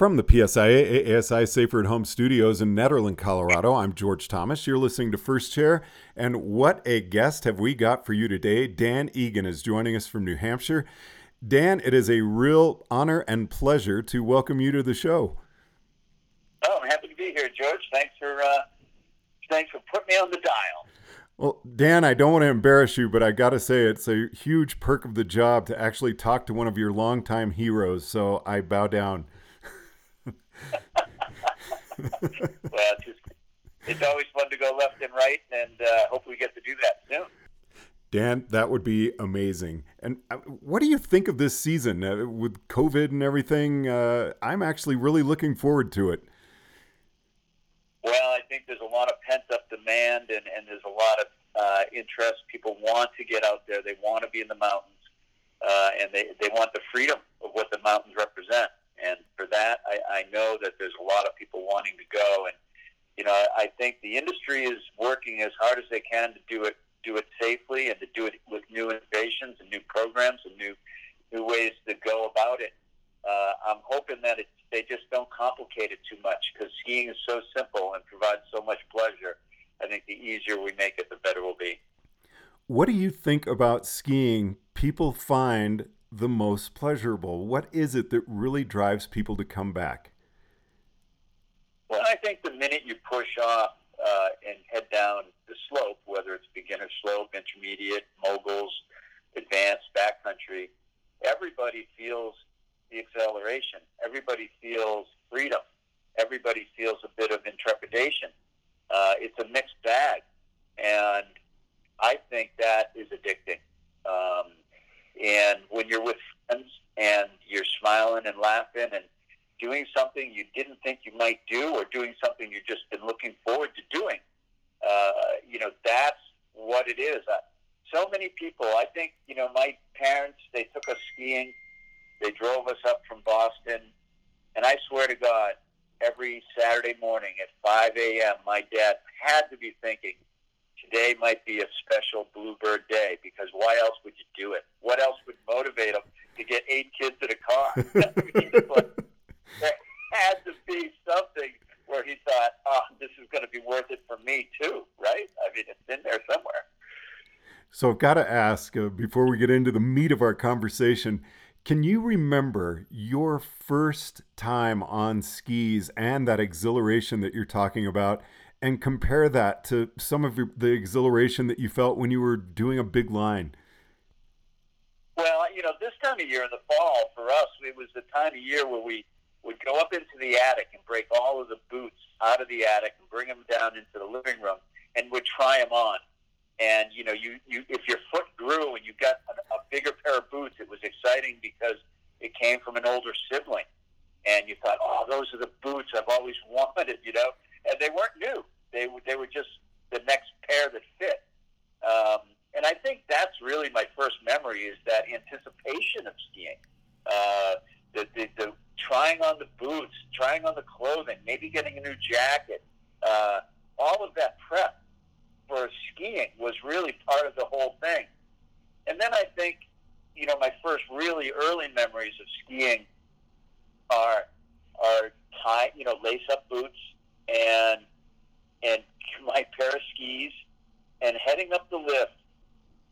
From the PSIA ASI Safer at Home studios in Nederland, Colorado, I'm George Thomas. You're listening to First Chair, and what a guest have we got for you today. Dan Egan is joining us from New Hampshire. Dan, it is a real honor and pleasure to welcome you to the show. Oh, I'm happy to be here, George. Thanks for uh, thanks for putting me on the dial. Well, Dan, I don't want to embarrass you, but I got to say it's a huge perk of the job to actually talk to one of your longtime heroes. So I bow down. well, it's, just, it's always fun to go left and right, and uh, hopefully we get to do that soon. Dan, that would be amazing. And uh, what do you think of this season uh, with COVID and everything? Uh, I'm actually really looking forward to it. Well, I think there's a lot of pent up demand, and, and there's a lot of uh, interest. People want to get out there. They want to be in the mountains, uh, and they, they want the freedom of what the mountains represent. That, I, I know that there's a lot of people wanting to go. And, you know, I think the industry is working as hard as they can to do it, do it safely and to do it with new innovations and new programs and new, new ways to go about it. Uh, I'm hoping that it, they just don't complicate it too much because skiing is so simple and provides so much pleasure. I think the easier we make it, the better we'll be. What do you think about skiing people find the most pleasurable? What is it that really drives people to come back? Well, I think the minute you push off uh, and head down the slope, whether it's beginner slope, intermediate, moguls, advanced, backcountry, everybody feels the acceleration. Everybody feels freedom. Everybody feels a bit of intrepidation. Uh, it's a mixed bag, and I think that is addicting. Um, and when you're with friends and you're smiling and laughing and doing something you didn't think you might do or doing something you've just been looking forward to doing, uh, you know, that's what it is. Uh, so many people, I think, you know, my parents, they took us skiing. They drove us up from Boston. And I swear to God, every Saturday morning at 5 a.m., my dad had to be thinking, today might be a special Bluebird day because why else would you do it? What else would motivate them to get eight kids in a car? there had to be something where he thought, oh, this is going to be worth it for me too, right? I mean, it's in there somewhere. So I've got to ask uh, before we get into the meat of our conversation. Can you remember your first time on skis and that exhilaration that you're talking about? And compare that to some of your, the exhilaration that you felt when you were doing a big line? Well, you know, this time of year in the fall for us, it was the time of year where we would go up into the attic and break all of the boots out of the attic and bring them down into the living room and would try them on. And you know, you, you if your foot grew and you got a, a bigger pair of boots, it was exciting because it came from an older sibling, and you thought, oh, those are the boots I've always wanted, you know and they weren't new. They they were just the next pair that fit. Um, and I think that's really my first memory is that anticipation of skiing. Uh, the, the, the trying on the boots, trying on the clothing, maybe getting a new jacket. Uh, all of that prep for skiing was really part of the whole thing. And then I think, you know, my first really early memories of skiing are are tie, you know, lace up boots, and and my pair of skis and heading up the lift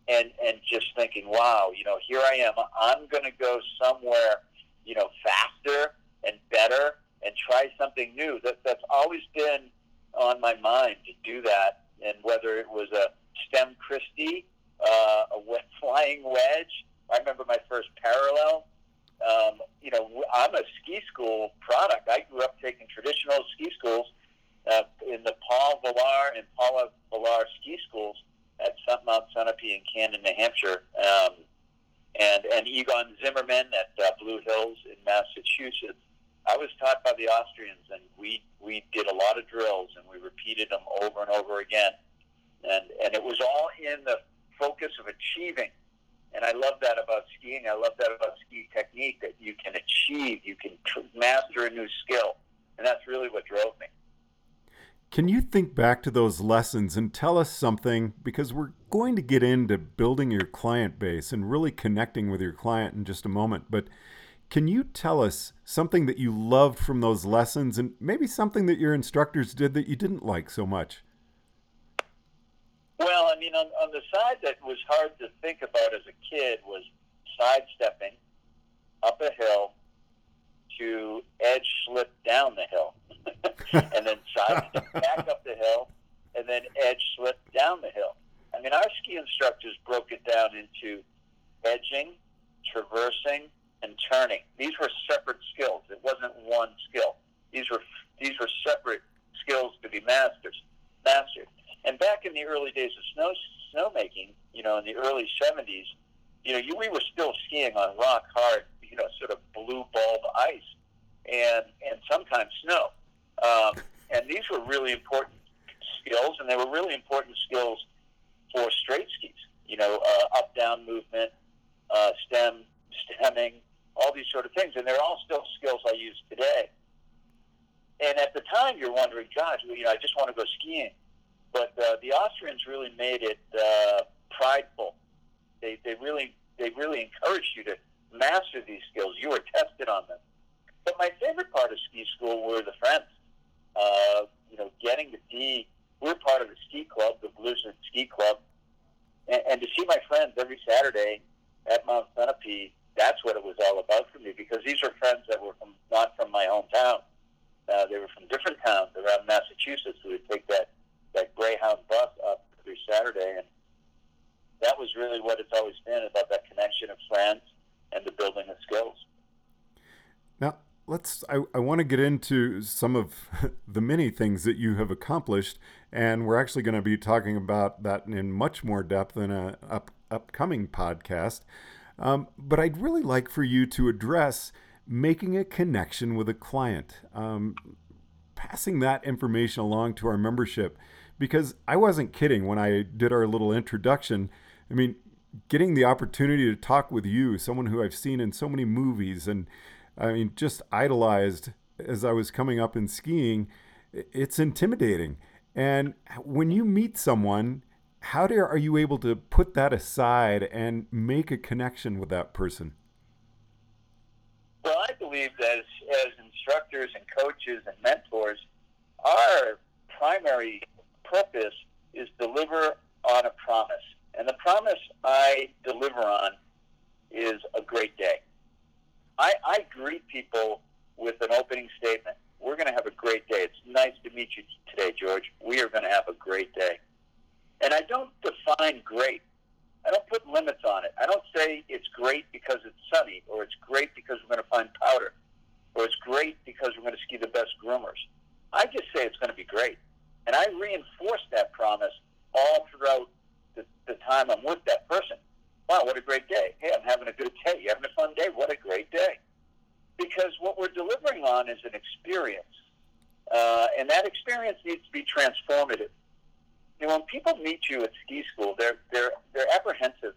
and and just thinking, wow, you know, here I am. I'm going to go somewhere, you know, faster and better and try something new. That that's always been on my mind to do that. And whether it was a stem Christie, uh, a wet flying wedge. I remember my first parallel. Um, you know, I'm a ski school product. I grew up taking traditional ski schools uh, in the Paul Valar and Paula Valar ski schools at Mount Sunapee in Camden, New Hampshire, um, and and Egon Zimmerman at uh, Blue Hills in Massachusetts. I was taught by the Austrians, and we we did a lot of drills, and we repeated them over and over again, and and it was all in the focus of achieving. And I love that about skiing. I love that about ski technique that you can achieve, you can master a new skill, and that's really what drove me. Can you think back to those lessons and tell us something? Because we're going to get into building your client base and really connecting with your client in just a moment. But Can you tell us something that you loved from those lessons and maybe something that your instructors did that you didn't like so much? Well, I mean, on, on the side that was hard to think about as a kid was sidestepping up a hill to edge slip down the hill, and then sidestep back up the hill, and then edge slip down the hill. I mean, our ski instructors broke it down into edging, traversing, and turning. These were separate skills. It wasn't one skill. These were these were separate skills to be masters mastered. And back in the early days of snow snowmaking, you know, in the early '70s, you know, you, we were still skiing on rock hard, you know, sort of blue bulb ice, and and sometimes snow. Um, and these were really important skills, and they were really important skills for straight skis. You know, uh, up down movement, uh, stem stemming, all these sort of things, and they're all still skills I use today. And at the time, you're wondering, gosh, you know, I just want to go skiing. But uh, the Austrians really made it uh, prideful. They, they really they really encouraged you to master these skills. You were tested on them. But my favorite part of ski school were the friends. Uh, you know, getting to see. We are part of the ski club, the Blizzard Ski Club, and, and to see my friends every Saturday at Mount Sunapee. That's what it was all about for me because these were friends that were from not from my hometown. Uh, they were from different towns around Massachusetts. We would take that that Greyhound bus up every Saturday, and that was really what it's always been about that connection of friends and the building of skills. Now, let's. I, I want to get into some of the many things that you have accomplished, and we're actually going to be talking about that in much more depth in a up, upcoming podcast. Um, but I'd really like for you to address making a connection with a client, um, passing that information along to our membership because I wasn't kidding when I did our little introduction. I mean, getting the opportunity to talk with you, someone who I've seen in so many movies, and I mean, just idolized as I was coming up in skiing, it's intimidating. And when you meet someone, how are you able to put that aside and make a connection with that person? Well, I believe that as, as instructors and coaches and mentors, our primary purpose is deliver on a promise. And the promise I deliver on is a great day. I, I greet people with an opening statement. We're going to have a great day. It's nice to meet you today, George. We are going to have a great day. And I don't define great. I don't put limits on it. I don't say it's great because it's sunny, or it's great because we're going to find powder, or it's great because we're going to ski the best groomers. I just say it's going to be great. And I reinforce that promise all throughout the, the time I'm with that person. Wow, what a great day. Hey, I'm having a good day. You having a fun day? What a great day. Because what we're delivering on is an experience. Uh, and that experience needs to be transformative. Know, when people meet you at ski school, they're, they're, they're apprehensive.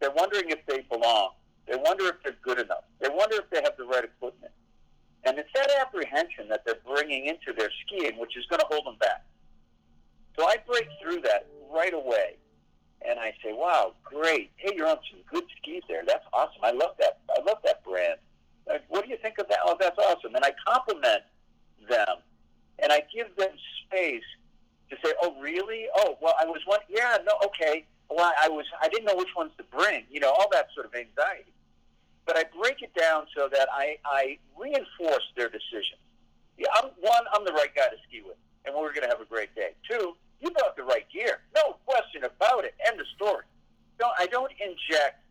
They're wondering if they belong. They wonder if they're good enough. They wonder if they have the right equipment. And it's that apprehension that they're bringing into their skiing, which is going to hold them back. So I break through that right away. And I say, wow, great. Hey, you're on some good skis there. That's awesome. I love that. I love that brand. What do you think of that? Oh, that's awesome. And I compliment them. And I give them space to say, oh, really? Oh, well, I was one. Yeah, no, okay. Well, I was. I didn't know which ones to bring. You know, all that sort of anxiety. But I break it down so that I, I reinforce their decision. Yeah, I'm, one, I'm the right guy to ski with, and we're going to have a great day. Two, you brought the right gear. No question about it. End of story. Don't, I don't inject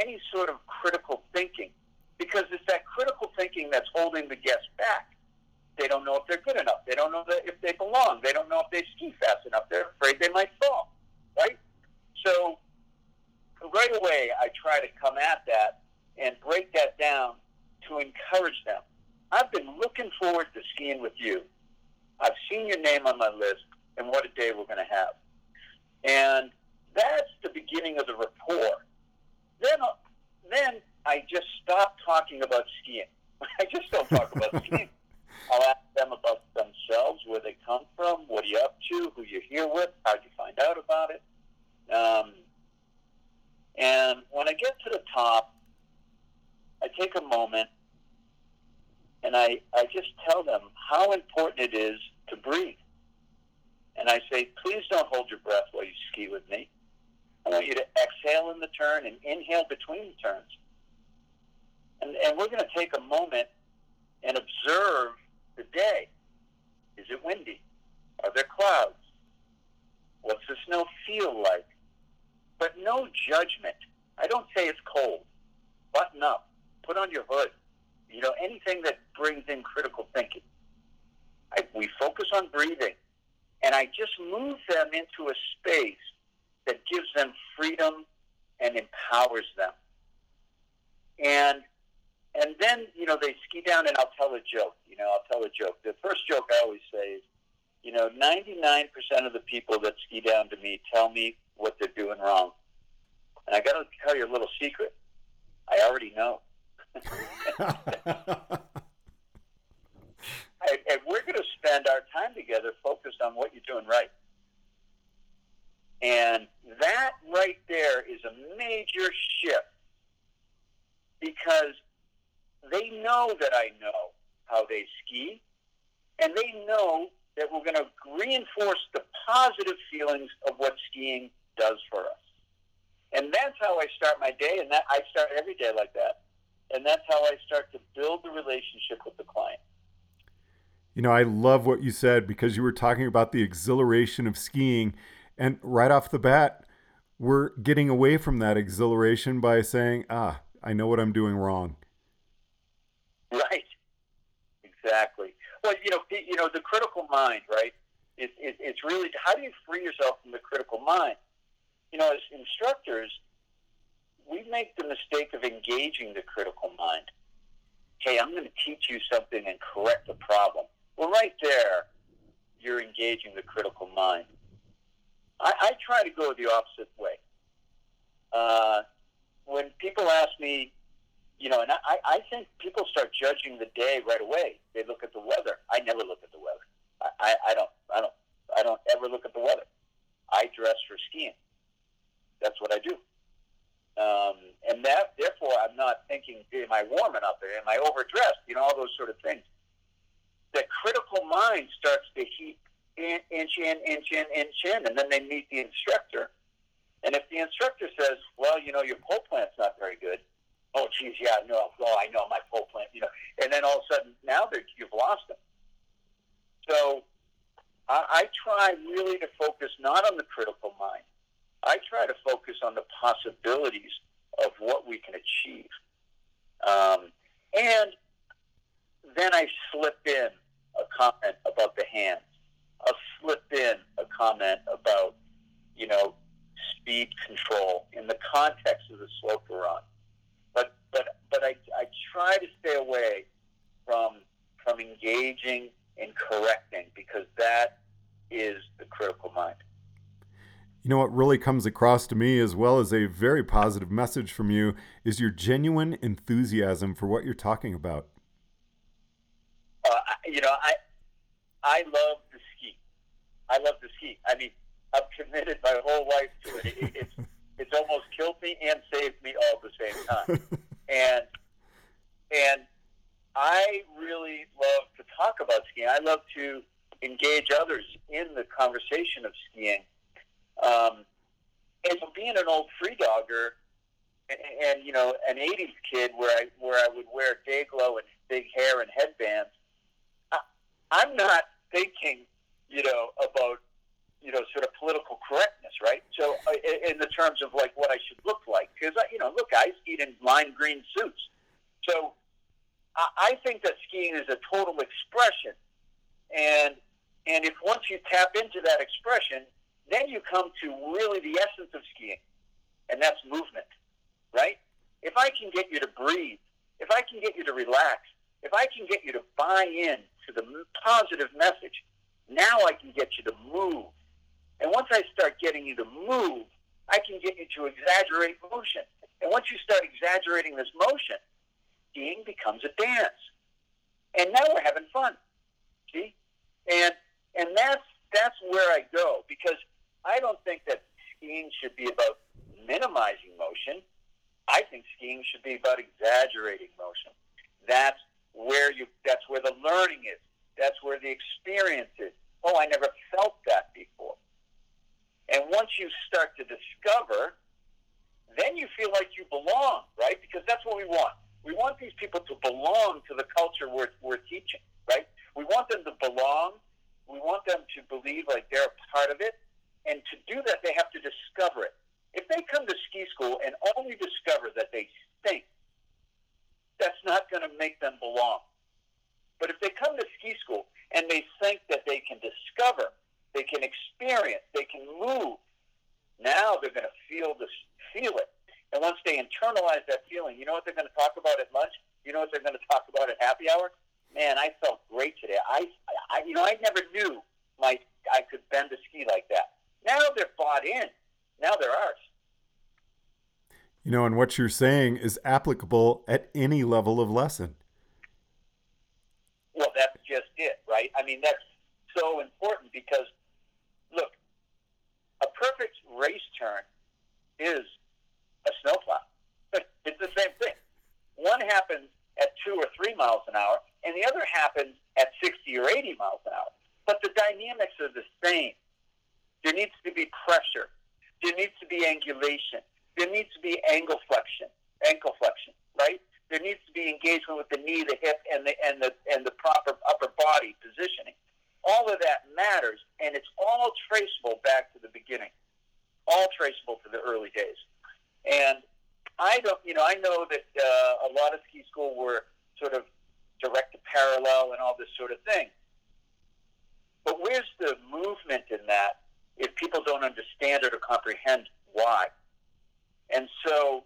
any sort of critical thinking because it's that critical thinking that's holding the guests back. They don't know if they're good enough. They don't know that if they belong. They don't know if they ski fast enough. They're afraid they might fall. Right? So right away, I try to come at that and break that down to encourage them. I've been looking forward to skiing with you. I've seen your name on my list and what a day we're going to have. And that's the beginning of the rapport. Then, uh, then I just stop talking about skiing. I just don't talk about skiing. I'll ask them about themselves, where they come from, what are you up to, who you're here with, how'd you find out about it. Um, and when I get to the top, I take a moment and I, I just tell them how important it is to breathe. And I say, please don't hold your breath while you ski with me. I want you to exhale in the turn and inhale between the turns. And, and we're going to take a moment and observe the day. Is it windy? Are there clouds? What's the snow feel like? But no judgment. I don't say it's cold. Button up. Put on your hood. You know, anything that brings in critical thinking. I, we focus on breathing. And I just move them into a space that gives them freedom and empowers them. And and then, you know, they ski down and I'll tell a joke. You know, I'll tell a joke. The first joke I always say is, you know, 99% of the people that ski down to me tell me what they're doing wrong. And I got to tell you a little secret. I already know. I, and we're going to spend our time together focused on what you're doing right. And that right there is a major shift because they know that I know how they ski, and they know that we're going to reinforce the positive feelings of what skiing does for us. And that's how I start my day, and that I start every day like that. And that's how I start to build the relationship with the client. You know, I love what you said because you were talking about the exhilaration of skiing. And right off the bat, we're getting away from that exhilaration by saying, ah, I know what I'm doing wrong. Right. Exactly. Well, you know, you know, the critical mind, right? It, it, it's really how do you free yourself from the critical mind? You know, as instructors, we make the mistake of engaging the critical mind. Hey, I'm going to teach you something and correct the problem. Well, right there, you're engaging the critical mind. I, I try to go the opposite way. Uh, when people ask me, you know, and I, I think people start judging the day right away. They look at the weather. I never look at the weather. I, I, I don't, I don't, I don't ever look at the weather. I dress for skiing. That's what I do. Um, and that, therefore, I'm not thinking, am I warm enough? Am I overdressed? You know, all those sort of things. The critical mind starts to heat in, inch in, inch in, inch in, and then they meet the instructor. And if the instructor says, well, you know, your pole plant's not very good, oh, geez, yeah, no, oh, I know my pole plant, you know, and then all of a sudden now that you've lost them. So I, I try really to focus not on the critical mind. I try to focus on the possibilities of what we can achieve. Um, and then I slip in a comment about the hands. I'll slip in a comment about, you know, speed control in the context of the slope we're on. But but I, I try to stay away from from engaging and correcting because that is the critical mind. You know what really comes across to me, as well as a very positive message from you, is your genuine enthusiasm for what you're talking about. Uh, you know, I I love to ski. I love to ski. I mean, I've committed my whole life to it. it it's it's almost killed me and saved me all at the same time. and and I really love to talk about skiing. I love to engage others in the conversation of skiing. Um, and being an old free dogger and, and, you know an '80s kid where I where I would wear day glow and big hair and headbands, I, I'm not thinking you know about you know, sort of political correctness, right? So, uh, in the terms of like what I should look like, because you know, look, I skied in lime green suits, so I think that skiing is a total expression, and and if once you tap into that expression, then you come to really the essence of skiing, and that's movement, right? If I can get you to breathe, if I can get you to relax, if I can get you to buy in to the positive message, now I can get you to move and once I start getting you to move, I can get you to exaggerate motion. And once you start exaggerating this motion, skiing becomes a dance. And now we're having fun. See? And and that's that's where I go because I don't think that skiing should be about minimizing motion. I think skiing should be about exaggerating motion. That's where you that's where the learning is. That's where the experience is. Oh, I never felt that before. And once you start to discover, then you feel like you belong, right? Because that's what we want. We want these people to belong to the culture we're, we're teaching, right? We want them to belong. We want them to believe like they're a part of it. And to do that, they have to discover it. If they come to ski school and only discover that they think, that's not going to make them belong. But if they come to ski school and they think that they can discover, they can experience, they can move, now they're going to feel this, feel it. And once they internalize that feeling, you know what they're going to talk about at lunch? You know what they're going to talk about at happy hour? Man, I felt great today. I, I you know, I never knew my I could bend a ski like that. Now they're bought in. Now they're ours. You know, and what you're saying is applicable at any level of lesson. Well, that's just it, right? I mean, that's so important because, perfect race turn is a snowplow. it's the same thing. One happens at two or three miles an hour, and the other happens at 60 or 80 miles an hour. But the dynamics are the same. There needs to be pressure. There needs to be angulation. There needs to be angle flexion, ankle flexion, right? There needs to be engagement with the knee, the hip, and the and the and the proper upper body positioning. All of that matters, and it's all traceable back to the beginning, all traceable to the early days. And I don't, you know, I know that uh, a lot of ski school were sort of direct to parallel and all this sort of thing. But where's the movement in that if people don't understand it or comprehend why. And so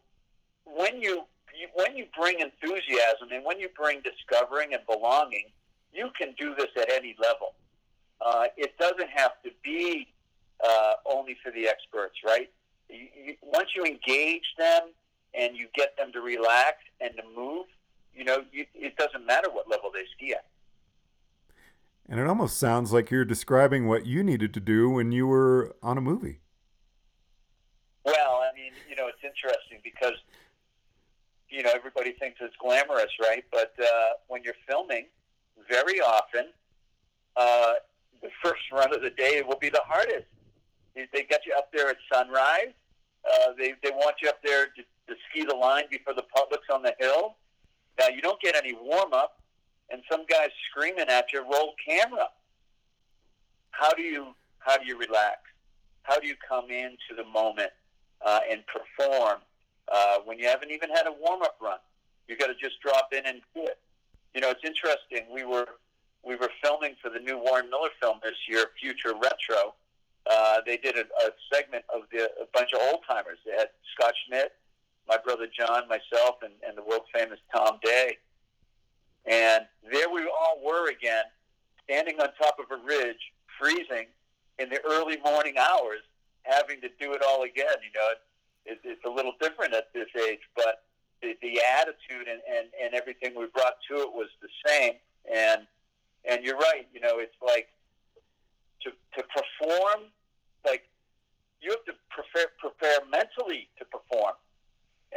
when you, you when you bring enthusiasm and when you bring discovering and belonging, you can do this at any level. Uh, it doesn't have to be uh, only for the experts, right? You, you, once you engage them and you get them to relax and to move, you know, you, it doesn't matter what level they ski at. And it almost sounds like you're describing what you needed to do when you were on a movie. Well, I mean, you know, it's interesting because, you know, everybody thinks it's glamorous, right? But uh, when you're filming, very often, uh, the first run of the day will be the hardest. They get you up there at sunrise. Uh, they, they want you up there to, to ski the line before the public's on the hill. Now, you don't get any warm up and some guy's screaming at you, roll camera. How do you how do you relax? How do you come into the moment uh, and perform uh, when you haven't even had a warm up run? You got to just drop in and do it. You know, it's interesting. We were we were filming for the new Warren Miller film this year, Future Retro. Uh, they did a, a segment of the, a bunch of old timers. They had Scott Schmidt, my brother John, myself, and, and the world famous Tom Day and there we all were again, standing on top of a ridge, freezing in the early morning hours, having to do it all again. You know, it, it's a little different at this age, but the, the attitude and, and, and everything we brought to it was the same. And and you're right. You know, it's like to to perform, like you have to prepare prepare mentally to perform.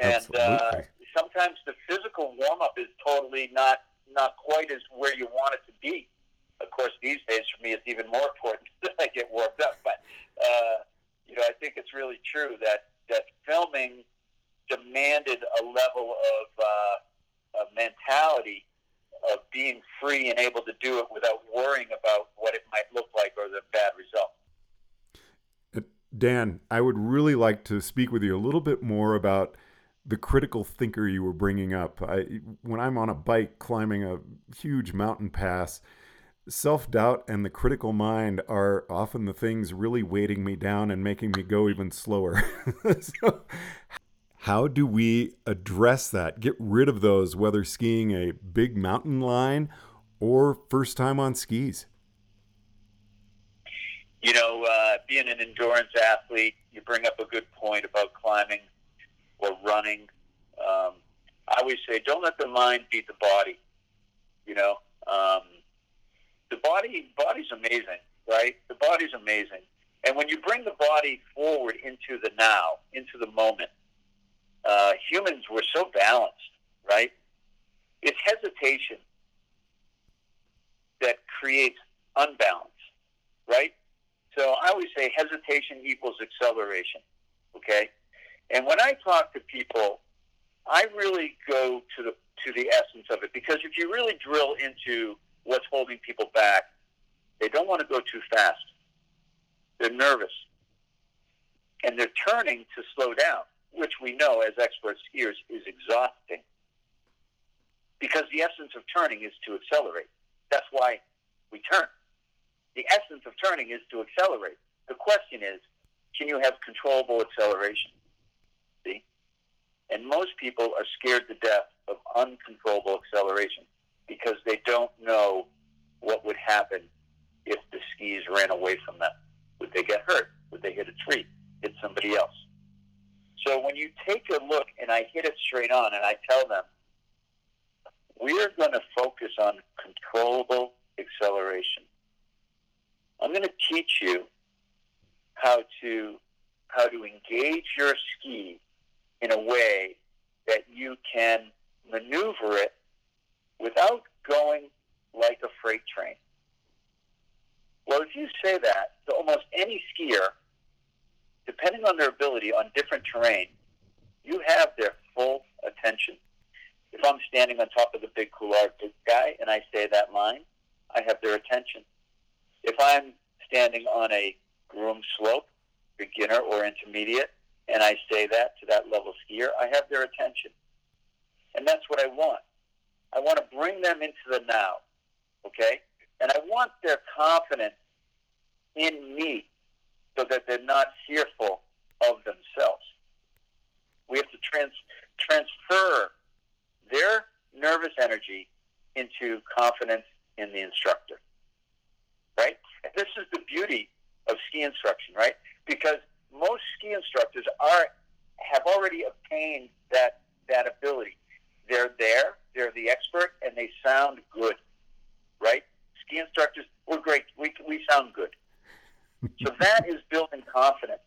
And uh, sometimes the physical warm up is totally not not quite as where you want it to be. Of course, these days for me, it's even more important that I get warmed up. But uh, you know, I think it's really true that that filming demanded a level of, uh, of mentality of being free and able to do it without worrying about what it might look like or the bad result. Uh, Dan, I would really like to speak with you a little bit more about the critical thinker you were bringing up. I, when I'm on a bike climbing a huge mountain pass, self doubt and the critical mind are often the things really weighting me down and making me go even slower. so, how do we address that? Get rid of those, whether skiing a big mountain line or first time on skis? You know, uh, being an endurance athlete, you bring up a good point about climbing or running. Um, I always say, don't let the mind beat the body. You know, um, the body body's amazing, right? The body's amazing, and when you bring the body forward into the now, into the moment, uh, humans were so balanced, right? It's hesitation that creates unbalance, right? So I always say hesitation equals acceleration, okay? And when I talk to people, I really go to the to the essence of it because if you really drill into what's holding people back, they don't want to go too fast. They're nervous. And they're turning to slow down, which we know as expert skiers is exhausting. Because the essence of turning is to accelerate. That's why we turn. The essence of turning is to accelerate. The question is, can you have controllable acceleration? See? And most people are scared to death of uncontrollable acceleration because they don't know what would happen if the skis ran away from them. Would they get hurt? Would they hit a tree? Hit somebody else? So when you take a look and I hit it straight on and I tell them, we're going to focus on controllable acceleration. I'm going to teach you how to how to engage your ski in a way that you can maneuver it without going like a freight train. Well, if you say that to almost any skier, depending on their ability on different terrain, you have their full attention. If I'm standing on top of the big couloir guy and I say that line, I have their attention. If I'm standing on a groom slope, beginner or intermediate, and I say that to that level skier, I have their attention. And that's what I want. I want to bring them into the now, okay? And I want their confidence in me so that they're not fearful of themselves. We have to trans- transfer their nervous energy into confidence in the instructor. Right? And this is the beauty of ski instruction, right? Because most ski instructors are have already obtained that that ability. They're there, they're the expert, and they sound good, right? Ski instructors, we're great. We we sound good. So that is building confidence.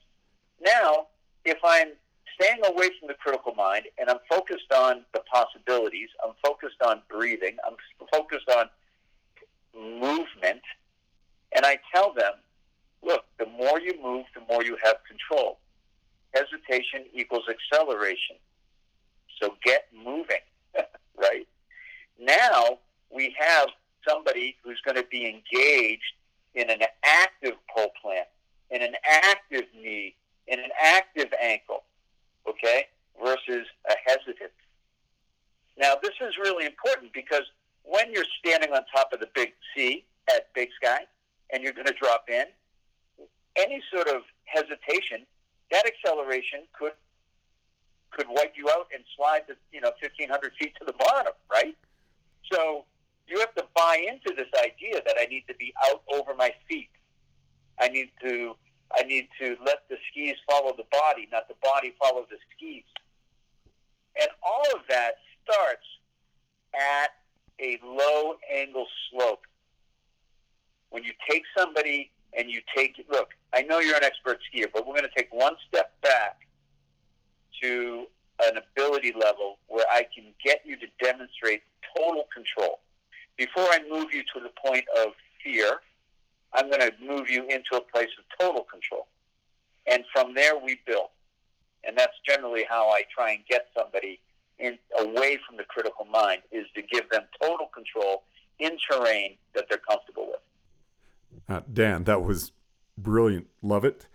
Now, if I'm staying away from the critical mind and I'm focused on the possibilities, I'm focused on breathing, I'm focused on movement, and I tell them, look, the more you move, the more you have control. Hesitation equals acceleration. So get moving, right? Now we have somebody who's going to be engaged in an active pole plant, in an active knee, in an active ankle, okay, versus a hesitant. Now, this is really important because when you're standing on top of the big C at Big Sky and you're going to drop in, any sort of hesitation, that acceleration could could wipe you out and slide the you know 1,500 feet to the bottom, right? So you have to buy into this idea that I need to be out over my feet. I need to I need to let the skis follow the body, not the body follow the skis. And all of that starts at a low angle slope. When you take somebody and you take look, I know you're an expert skier, but we're going to take one step back to an ability level where I can get you to demonstrate total control. Before I move you to the point of fear, I'm going to move you into a place of total control. And from there, we build. And that's generally how I try and get somebody in, away from the critical mind, is to give them total control in terrain that they're comfortable with. Uh, Dan, that was brilliant. Love it.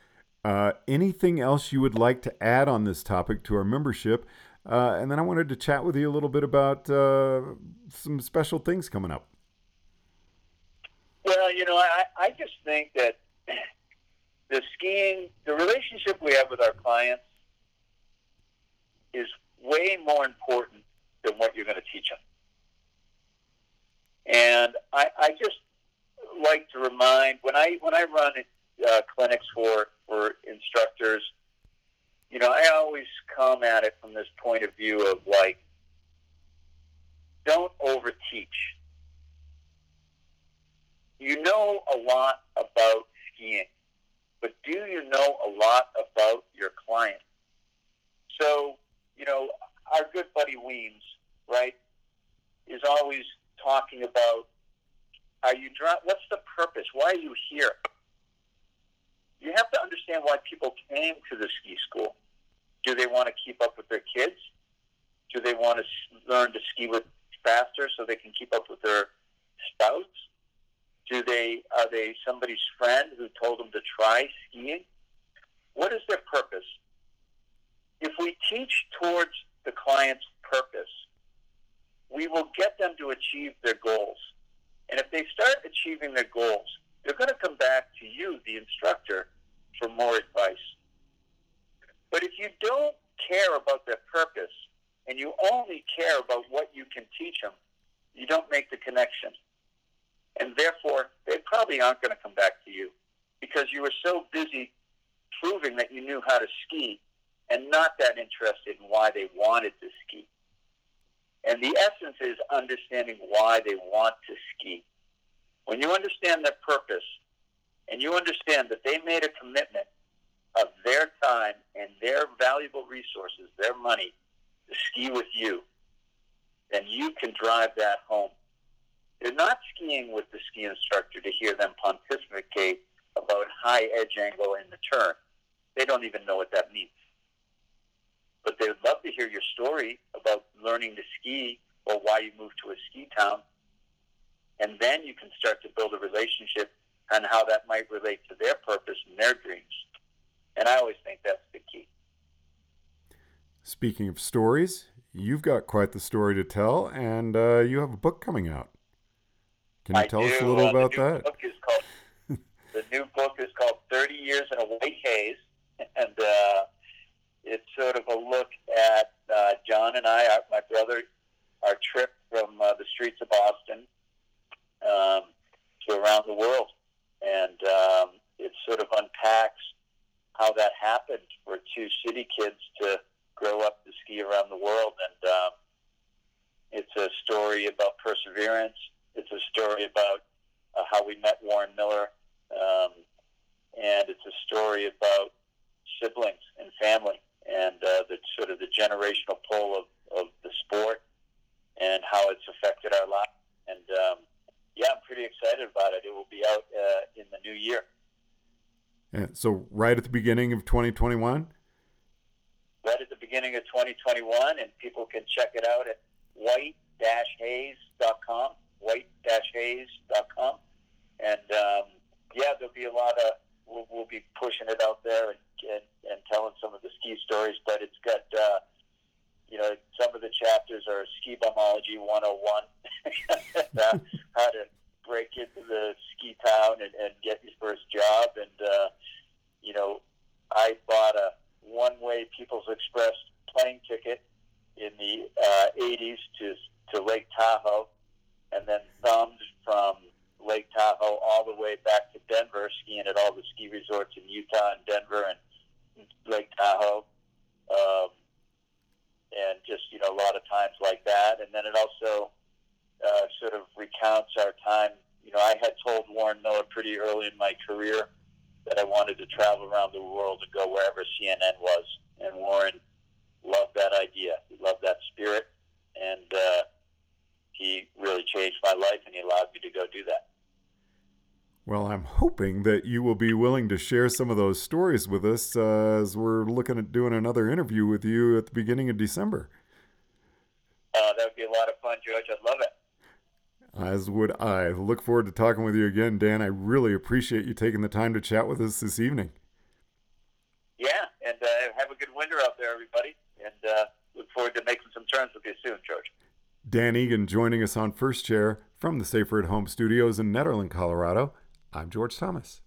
Uh, anything else you would like to add on this topic to our membership? Uh, and then I wanted to chat with you a little bit about uh, some special things coming up. Well, you know, I, I just think that the skiing, the relationship we have with our clients is way more important than what you're going to teach them. And I, I just like to remind when I when I run uh, clinics for for instructors, you know, I always come at it from this point of view of like, don't overteach you know a lot about skiing, but do you know a lot about your client? So, you know, our good buddy Weems, right, is always talking about Are you dri- What's the purpose? Why are you here? You have to understand why people came to the ski school. Do they want to keep up with their kids? Do they want to learn to ski with faster so they can keep up with their spouse? Do they are they somebody's friend who told them to try skiing? What is their purpose? If we teach towards the client's purpose, we will get them to achieve their goals. And if they start achieving their goals, they're going to come back to you, the instructor, for more advice. But if you don't care about their purpose and you only care about what you can teach them, you don't make the connection. And therefore, they probably aren't going to come back to you because you were so busy proving that you knew how to ski and not that interested in why they wanted to ski. And the essence is understanding why they want to ski. When you understand their purpose and you understand that they made a commitment of their time and their valuable resources, their money, to ski with you, then you can drive that home. They're not skiing with the ski instructor to hear them pontificate about high edge angle in the turn. They don't even know what that means. But they would love to hear your story about learning to ski or why you moved to a ski town. And then you can start to build a relationship and how that might relate to their purpose and their dreams. And I always think that's the key. Speaking of stories, you've got quite the story to tell, and uh, you have a book coming out. Can you I tell do. us a little uh, about that? Book is called, the new book is called 30 Years in a White Haze. And uh, it's sort of a look at uh, John and I, my brother, our trip from uh, the streets of Boston um, to around the world. And um, it sort of unpacks how that happened for two city kids to grow up to ski around the world. And um, it's a story about perseverance. It's a story about uh, how we met Warren Miller. Um, and it's a story about siblings and family and uh, the sort of the generational pull of, of the sport and how it's affected our lives. And um, yeah, I'm pretty excited about it. It will be out uh, in the new year. And so, right at the beginning of 2021? Right at the beginning of 2021, and people can check it out at white-haze.com, white-haze.com. And um, yeah, there'll be a lot of, we'll, we'll be pushing it out there and, and, and telling some of the ski stories, but it's got, uh, you know, some of the chapters are ski bumology 101, uh, how to break into the ski town and, and get your first job. And, uh, you know, I bought a one-way People's Express plane ticket in the uh, 80s to, to Lake Tahoe and then thumbed from Lake Tahoe all the way back to Denver, skiing at all the ski resorts in Utah and Denver and Lake Tahoe. Um, and just, you know, a lot of times like that. And then it also uh, sort of recounts our time. You know, I had told Warren Miller pretty early in my career that I wanted to travel around the world and go wherever CNN was. And Warren loved that idea. He loved that spirit. And uh, he really changed my life and he allowed me to go do that. Well, I'm hoping that you will be willing to share some of those stories with us uh, as we're looking at doing another interview with you at the beginning of December. Uh, that would be a lot of fun, George. I'd love it. As would I. Look forward to talking with you again, Dan. I really appreciate you taking the time to chat with us this evening. Yeah, and uh, have a good winter out there, everybody. And uh, look forward to making some turns with you soon, George. Dan Egan joining us on First Chair from the Safer at Home studios in Nederland, Colorado. I'm George Thomas.